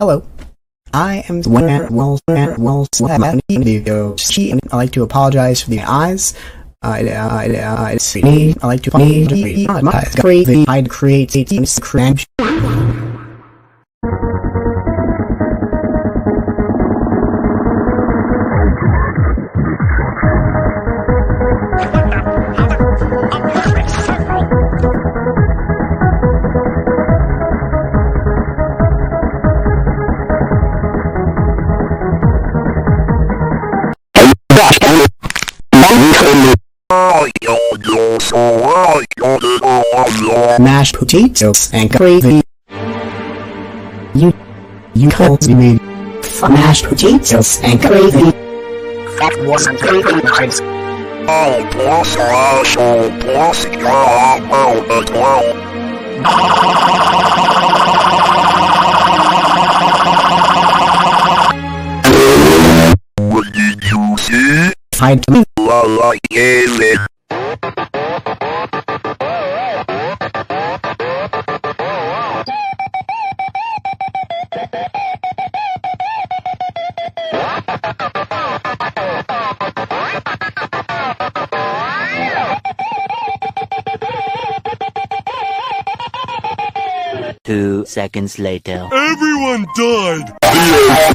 Hello. I am Swear Well Swear Well Swear video. I like to apologize for the eyes. I I I see. I like to apologize. Crazy. I'd create a cringe. Mashed potatoes and gravy. You, you told me mashed potatoes and gravy. That wasn't gravy, guys. Oh, plus, oh, plus, yeah, well, but well. What did you see? I'd La la, yeah, Two seconds later. Everyone died!